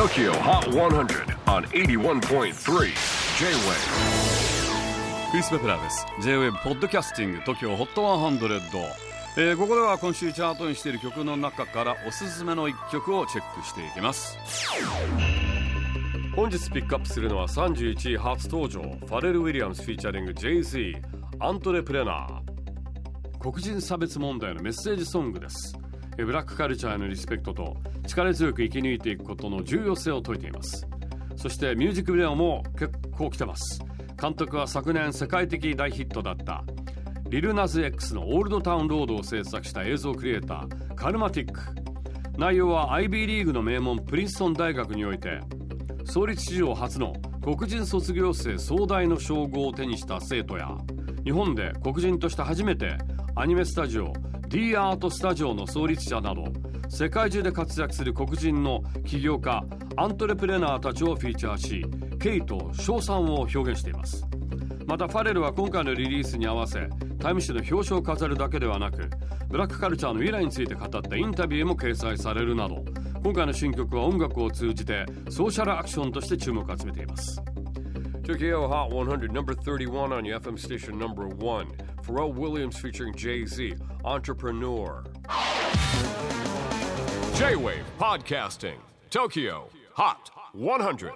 TOKYO HOT 100 on 81.3 J-WAVE クリス・ベプラーです。J-WAVE ポッドキャスティング TOKYO HOT 100、えー、ここでは今週チャートにしている曲の中からおすすめの一曲をチェックしていきます。本日ピックアップするのは31位初登場ファレル・ウィリアムスフィーチャリング Jay-Z アントレプレナー。黒人差別問題のメッセージソングです。ブラックカルチャーへのリスペクトと力強く生き抜いていくことの重要性を説いています。そしてミュージックビデオも結構来てます。監督は昨年世界的大ヒットだったリルナズ X のオールドタウンロードを制作した映像クリエイターカルマティック内容は IB リーグの名門プリンストン大学において創立史上初の黒人卒業生総大の称号を手にした生徒や日本で黒人として初めてアニメスタジオ D アートスタジオの創立者など世界中で活躍する黒人の起業家アントレプレナーたちをフィーチャーしケイと賞賛を表現しています。またファレルは今回のリリースに合わせタイム誌の表彰を飾るだけではなくブラックカルチャーの未来について語ったインタビューも掲載されるなど今回の新曲は音楽を通じてソーシャルアクションとして注目を集めています。Tokyo Hot 100 number 31 on your FM station number 1 Pharrell Williams featuring Jay-Z Entrepreneur. J-Wave Podcasting Tokyo Hot 100